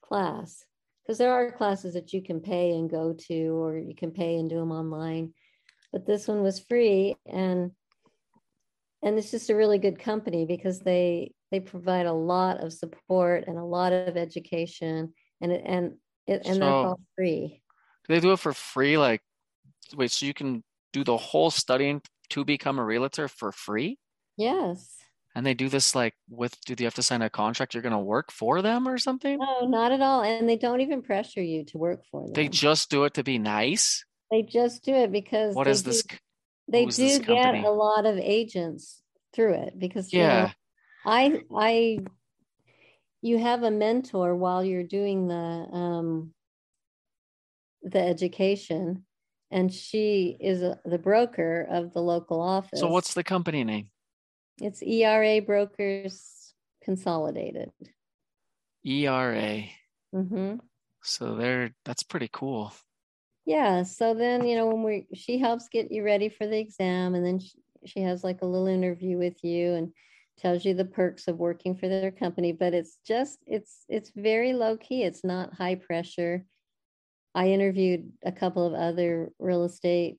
class because there are classes that you can pay and go to or you can pay and do them online but this one was free and and it's just a really good company because they they provide a lot of support and a lot of education and it, and it, and So- that's all free. Do they do it for free? Like, wait, so you can do the whole studying to become a realtor for free? Yes. And they do this like with, do you have to sign a contract? You're going to work for them or something? No, not at all. And they don't even pressure you to work for them. They just do it to be nice. They just do it because What this? do- they do get a lot of agents through it because Yeah. I I you have a mentor while you're doing the um the education and she is a, the broker of the local office. So what's the company name? it's ERA Brokers Consolidated. ERA. hmm So they're, that's pretty cool. Yeah. So then, you know, when we, she helps get you ready for the exam and then she, she has like a little interview with you and tells you the perks of working for their company, but it's just, it's, it's very low key. It's not high pressure. I interviewed a couple of other real estate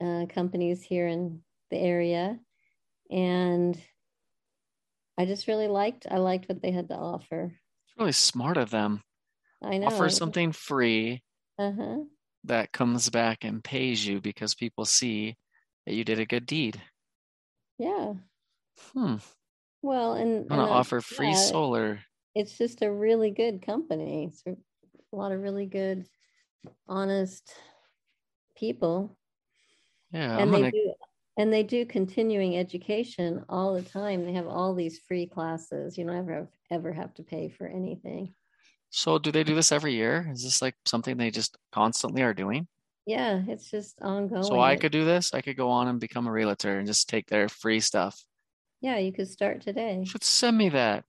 uh, companies here in the area and I just really liked, I liked what they had to offer. It's really smart of them. I know. Offer something free Uh-huh. that comes back and pays you because people see that you did a good deed. Yeah. Hmm. Well, and, I'm gonna uh, offer free yeah, solar. it's just a really good company. It's a lot of really good, honest people, Yeah, I'm and they gonna. do and they do continuing education all the time. They have all these free classes. You don't ever ever have to pay for anything. So do they do this every year? Is this like something they just constantly are doing? Yeah, it's just ongoing. So I could do this. I could go on and become a realtor and just take their free stuff. Yeah, you could start today. You should send me that.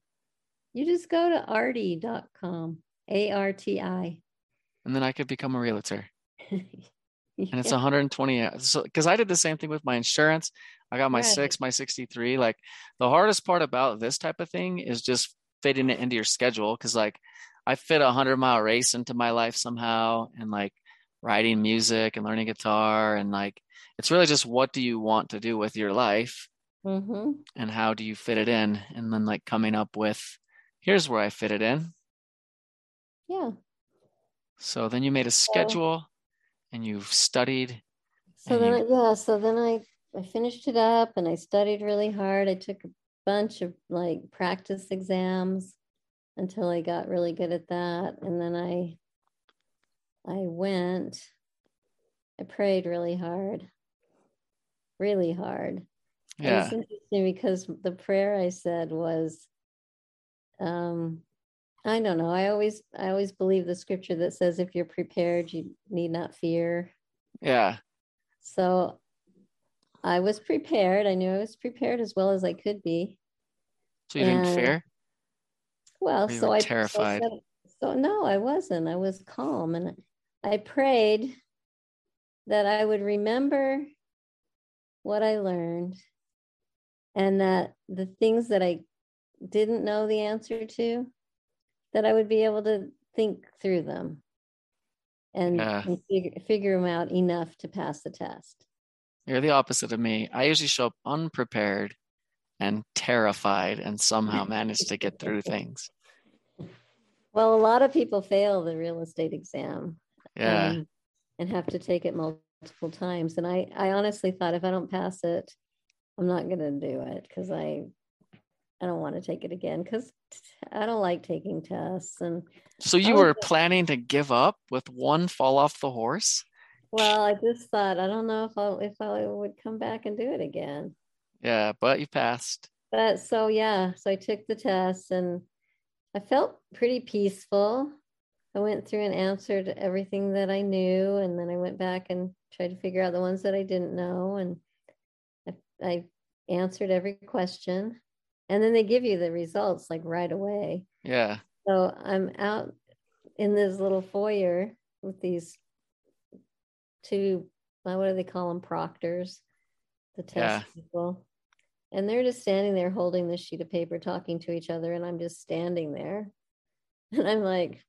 You just go to arti.com, A R T I. And then I could become a realtor. *laughs* And it's 120. uh, So because I did the same thing with my insurance. I got my Right. six, my 63. Like the hardest part about this type of thing is just fitting it into your schedule. Cause like I fit a hundred mile race into my life somehow and like writing music and learning guitar and like it's really just what do you want to do with your life hmm and how do you fit it in and then like coming up with here's where I fit it in. Yeah. So then you made a schedule and you've studied. So then, you- I, yeah, so then I, I finished it up and I studied really hard. I took a bunch of like practice exams until I got really good at that. And then I, I went, I prayed really hard, really hard. And Yeah. it's interesting because the prayer I said was, um, I don't know. I always, I always believe the scripture that says, if you're prepared, you need not fear. Yeah. So I was prepared. I knew I was prepared as well as I could be. So you didn't fear? Well, so I so terrified? said- So no, I wasn't. I was calm and I prayed that I would remember what I learned and that the things that I didn't know the answer to, that I would be able to think through them and, Yeah. and figure, figure them out enough to pass the test. You're the opposite of me. I usually show up unprepared and terrified and somehow *laughs* manage to get through things. Well, a lot of people fail the real estate exam. Yeah. um, and have to take it multiple times. And I, I honestly thought if I don't pass it, I'm not going to do it because I, I don't want to take it again because I don't like taking tests. And So you were planning to give up with one fall off the horse? well, I just thought I don't know if I if I would come back and do it again. Yeah, but you passed. But so yeah, so I took the test and I felt pretty peaceful. I went through and answered everything that I knew, and then I went back and tried to figure out the ones that I didn't know, and I, answered every question. And then they give you the results like right away. Yeah. So I'm out in this little foyer with these two, uh, what do they call them, proctors, the test people. And they're just standing there holding this sheet of paper, talking to each other. And I'm just standing there. *laughs* And I'm like,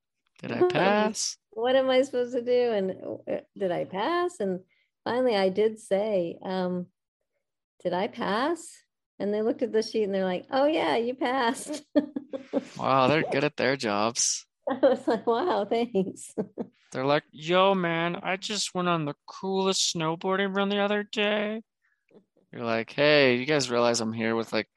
Did I pass? what am I supposed to do? And uh, did I pass? And finally, I did say, um, did I pass? And they looked at the sheet and they're like, oh, yeah, you passed. *laughs* Wow, they're good at their jobs. I was like, wow, thanks. *laughs* They're like, yo, man, I just went on the coolest snowboarding run the other day. You're like, hey, you guys realize I'm here with like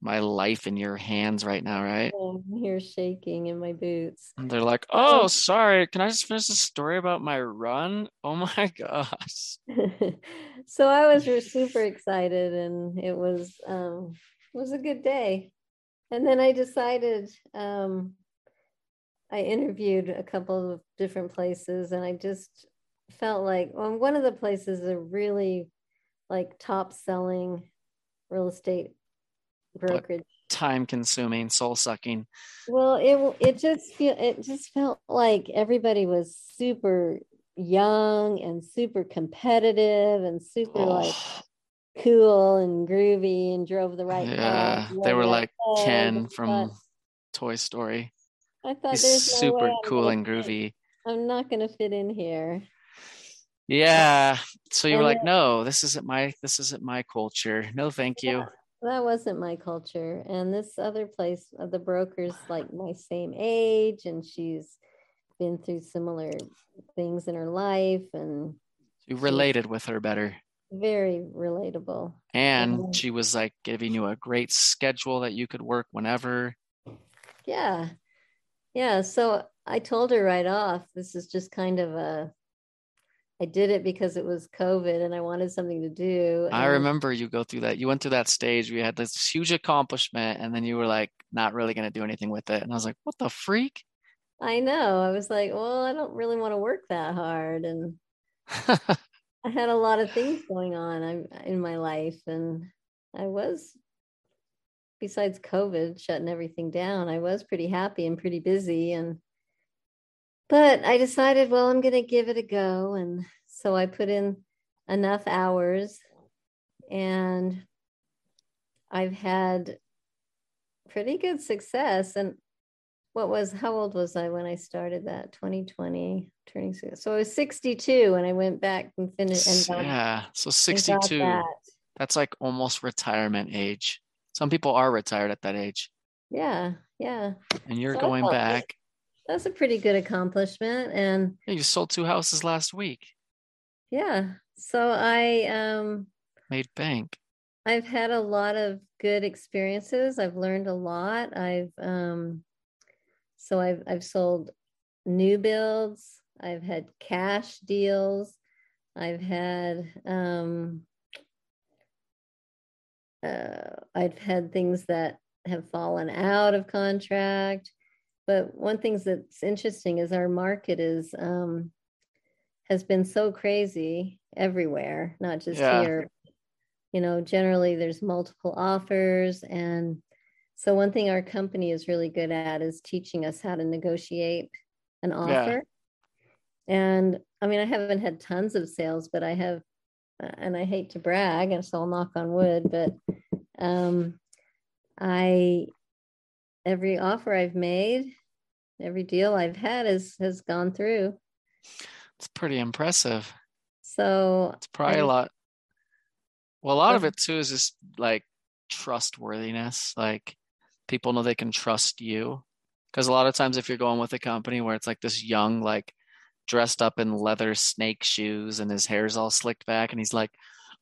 my life in your hands right now, right? I'm here shaking in my boots. And they're like, oh, sorry, can I just finish the story about my run? *laughs* Oh my gosh. *laughs* so I was super excited and it was um it was a good day. And then I decided um I interviewed a couple of different places and I just felt like well, one of the places is a really like top selling real estate brokerage. Time consuming, soul sucking. Well, it it just feel it just felt like everybody was super young and super competitive and super like Oh, cool and groovy and drove the right yeah, they were like. Ken from thought- Toy Story. I thought He's there's no super cool gonna and fit- groovy. I'm not going to fit in here. Yeah. So you were like, no, this isn't my this isn't my culture. No, thank you. Yeah, that wasn't my culture. And this other place, uh, the broker's like my same age, and she's been through similar things in her life and You related with her better. very relatable. And Mhm. she was like giving you a great schedule that you could work whenever. Yeah. Yeah. So I told her right off, this is just kind of a, I did it because it was COVID and I wanted something to do. I remember you go through that. You went through that stage where you had this huge accomplishment and then you were like not really going to do anything with it. And I was like, what the freak? I know. I was like, well, I don't really want to work that hard. And *laughs* I had a lot of things going on in my life, and I was, besides COVID shutting everything down, I was pretty happy and pretty busy. And, but I decided, well, I'm going to give it a go. And so I put in enough hours, and I've had pretty good success. And what was, how old was I when I started that? 2020, turning six. So I was 62 when I went back and finished and got, yeah. So 62, that. that's like almost retirement age. Some people are retired at that age. Yeah, yeah. And you're So going back. That's a pretty good accomplishment. And Yeah, you sold two houses last week. yeah, so I um Made bank. I've had a lot of good experiences. I've learned a lot. I've um so I've I've sold new builds, I've had cash deals, I've had um uh, I've had things that have fallen out of contract. But one thing that's interesting is our market is um has been so crazy everywhere, not just Yeah. here. You know generally there's multiple offers and so one thing our company is really good at is teaching us how to negotiate an offer. And i mean i haven't had tons of sales but i have and i hate to brag and so i'll knock on wood but um i every offer i've made every deal i've had has has gone through It's pretty impressive. so It's probably I- a lot. Well, a lot of it too is just like trustworthiness. Like people know they can trust you. Because a lot of times, if you're going with a company where it's like this young, like dressed up in leather snake shoes and his hair's all slicked back, and he's like,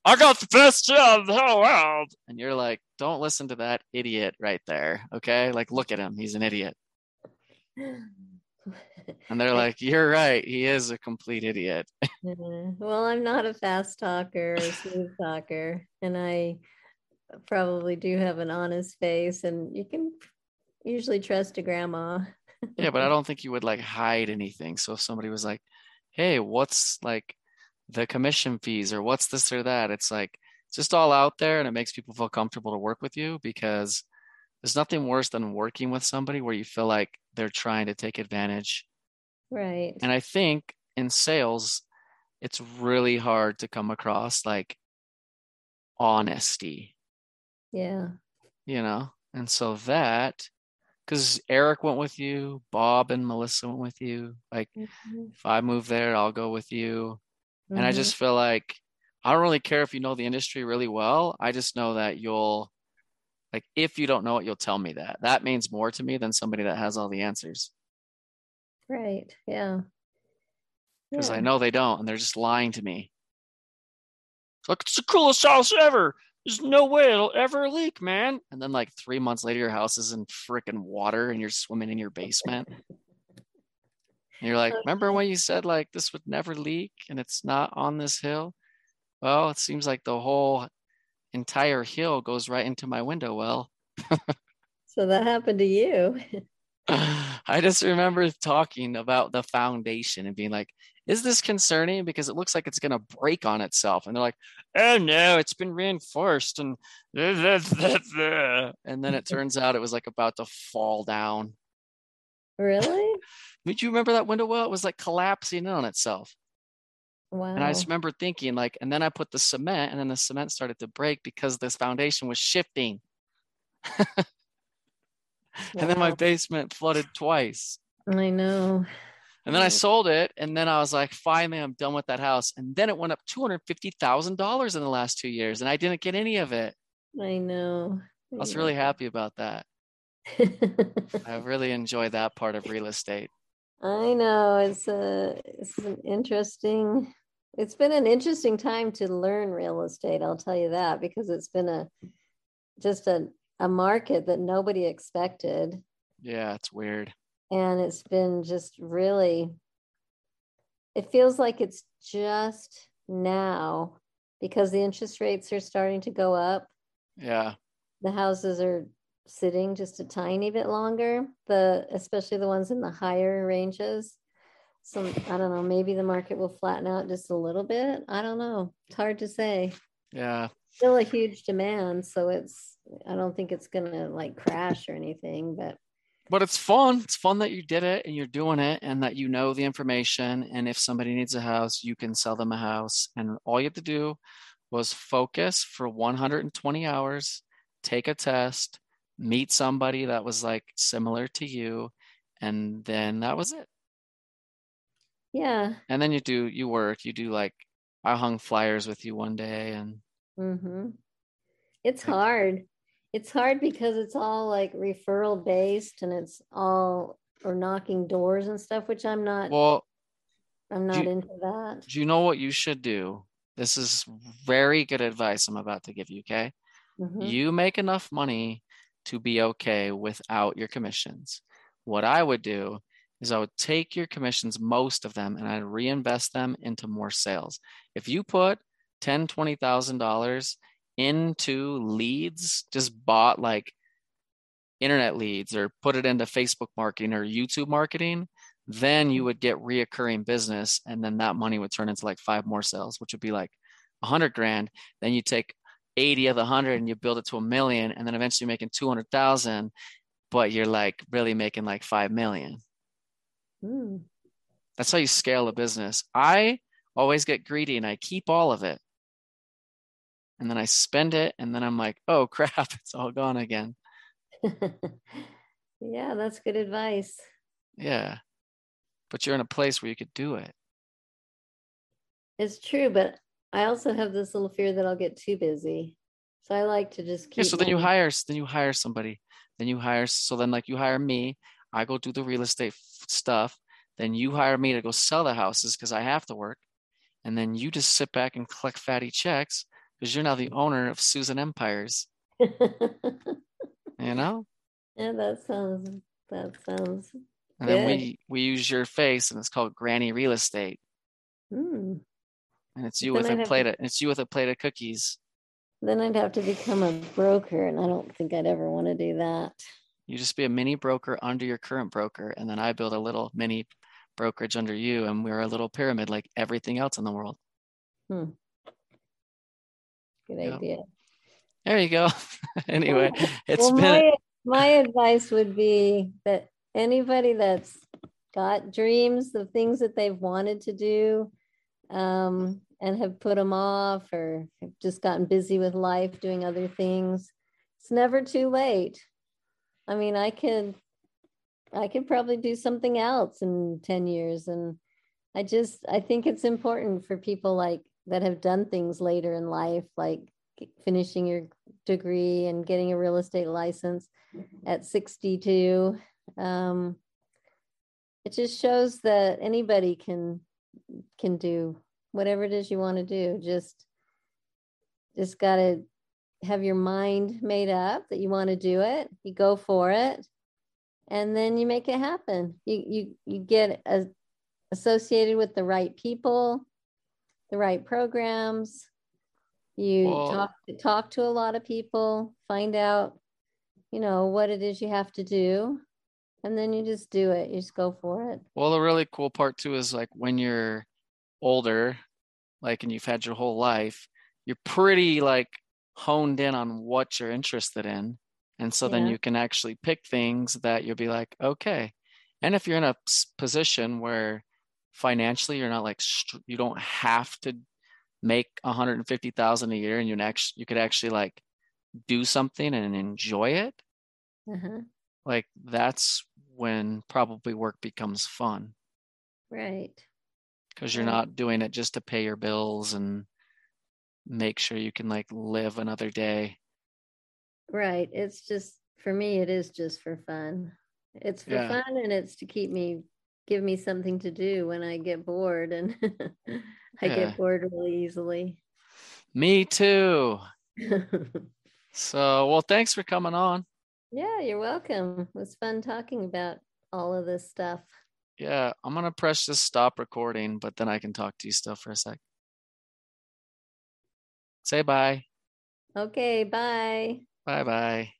I got the best job in the whole world. And you're like, don't listen to that idiot right there. Okay. Like, look at him. He's an idiot. And they're like, you're right. He is a complete idiot. *laughs* Mm-hmm. Well, I'm not a fast talker or a smooth talker, and I probably do have an honest face, and you can usually trust a grandma. Yeah, but I *laughs* don't think you would like hide anything. So if somebody was like, "Hey, what's like the commission fees or what's this or that?" It's like it's just all out there and it makes people feel comfortable to work with you because there's nothing worse than working with somebody where you feel like they're trying to take advantage. Right. And I think in sales, it's really hard to come across like honesty, Yeah. you know? And so that because Eric went with you, Bob and Melissa went with you, like Mhm, if I move there, I'll go with you. And I mhm. just feel like I don't really care if you know the industry really well. I just know that you'll like if you don't know it, you'll tell me that. That means more to me than somebody that has all the answers. Right. Yeah. Because Yeah. I know they don't and they're just lying to me. It's like it's the coolest house ever. There's no way it'll ever leak, man. And then like three months later, your house is in freaking water and you're swimming in your basement. And you're like, remember when you said like this would never leak and it's not on this hill? Well, it seems like the whole entire hill goes right into my window well. So that happened to you. *laughs* *laughs* I just remember talking about the foundation and being like, is this concerning? Because it looks like it's going to break on itself. And they're like, oh no, it's been reinforced. And, *laughs* and then it turns out it was like about to fall down. Really? Did you remember that window well? It was like collapsing in on itself. Wow. And I just remember thinking, like, and then I put the cement, and then the cement started to break because this foundation was shifting. *laughs* And then my basement flooded twice. I know. And then I sold it, and then I was like, finally, I'm done with that house. And then it went up two hundred fifty thousand dollars in the last two years, and I didn't get any of it. I know. I was really happy about that. *laughs* I really enjoy that part of real estate. I know it's a it's an interesting it's been an interesting time to learn real estate, I'll tell you that, because it's been a just a, a market that nobody expected. Yeah, it's weird. And it's been just really it feels like it's just now because the interest rates are starting to go up. Yeah, The houses are sitting just a tiny bit longer, the especially the ones in the higher ranges. Some I don't know, maybe the market will flatten out just a little bit. I don't know. It's hard to say. yeah. Still a huge demand, so it's I don't think it's gonna like crash or anything, but But it's fun. It's fun that you did it and you're doing it and that you know the information. And if somebody needs a house, you can sell them a house. And all you have to do was focus for 120 hours, take a test, meet somebody that was like similar to you, and then that was it. yeah. And then you do, you work, you do like, I hung flyers with you one day and hmm It's hard. It's hard because it's all like referral based and it's all or knocking doors and stuff, which I'm not well, I'm not you- into that. do you know what you should do? This is very good advice I'm about to give you, okay? Mhm. you make enough money to be okay without your commissions. What I would do is I would take your commissions, most of them, and I'd reinvest them into more sales. If you put ten, twenty thousand dollars into leads, just bought like internet leads or put it into Facebook marketing or YouTube marketing, then you would get reoccurring business, and then that money would turn into like five more sales, which would be like a hundred grand. Then you take 80 of the 100 and you build it to a million and then eventually making 200,000 but you're like really making like 5 million. Mm. That's how you scale a business. I always get greedy and I keep all of it. And then I spend it and then I'm like, "Oh *laughs* crap, it's all gone again." *laughs* yeah, that's good advice. Yeah. But you're in a place where you could do it. It's true, but I also have this little fear that I'll get too busy. So I like to just keep. Yeah, so then you hire then you hire somebody. Then you hire so then like you hire me, I go do the real estate stuff, then you hire me to go sell the houses because I have to work. And then you just sit back and collect fatty checks because you're now the owner of Susan Empires, you know? *laughs* yeah, that sounds. That sounds. And then we we use your face and it's called Granny Real Estate. Hmm. And it's you with I'd a plate to- of it's you with a plate of cookies. Then I'd have to become a broker, and I don't think I'd ever want to do that. You just be a mini broker under your current broker, and then I build a little mini brokerage under you, and we're a little pyramid like everything else in the world. Hmm. Good Yeah. idea. There you go. *laughs* anyway, it's well, been my, my advice would be that anybody that's got dreams of things that they've wanted to do um, and have put them off or have just gotten busy with life doing other things, it's never too late. I mean, I could, I could probably do something else in 10 years. And I just, I think it's important for people like that have done things later in life, like finishing your degree and getting a real estate license at 62. Um, it just shows that anybody can can do whatever it is you want to do. Just just got to have your mind made up that you want to do it. You go for it, and then you make it happen. You you you get a, associated with the right people, the right programs. You well, talk talk to a lot of people, find out, you know, what it is you have to do, and then you just do it. You just go for it. Well, the really cool part too is like when you're older, like and you've had your whole life, you're pretty like honed in on what you're interested in. And so yeah. then you can actually pick things that you'll be like, okay. And if you're in a position where financially you're not like you don't have to make 150,000 a year and you actually you could actually like do something and enjoy it. Uh-huh. Like that's when probably work becomes fun. Right. Cuz you're right. not doing it just to pay your bills and make sure you can like live another day. Right. It's just for me it is just for fun. It's for yeah. fun and it's to keep me give me something to do when I get bored and *laughs* I yeah. get bored really easily. Me too. *laughs* so, well, thanks for coming on. Yeah, you're welcome. It was fun talking about all of this stuff. Yeah, I'm going to press this stop recording, but then I can talk to you still for a sec. Say bye. Okay, bye. Bye bye.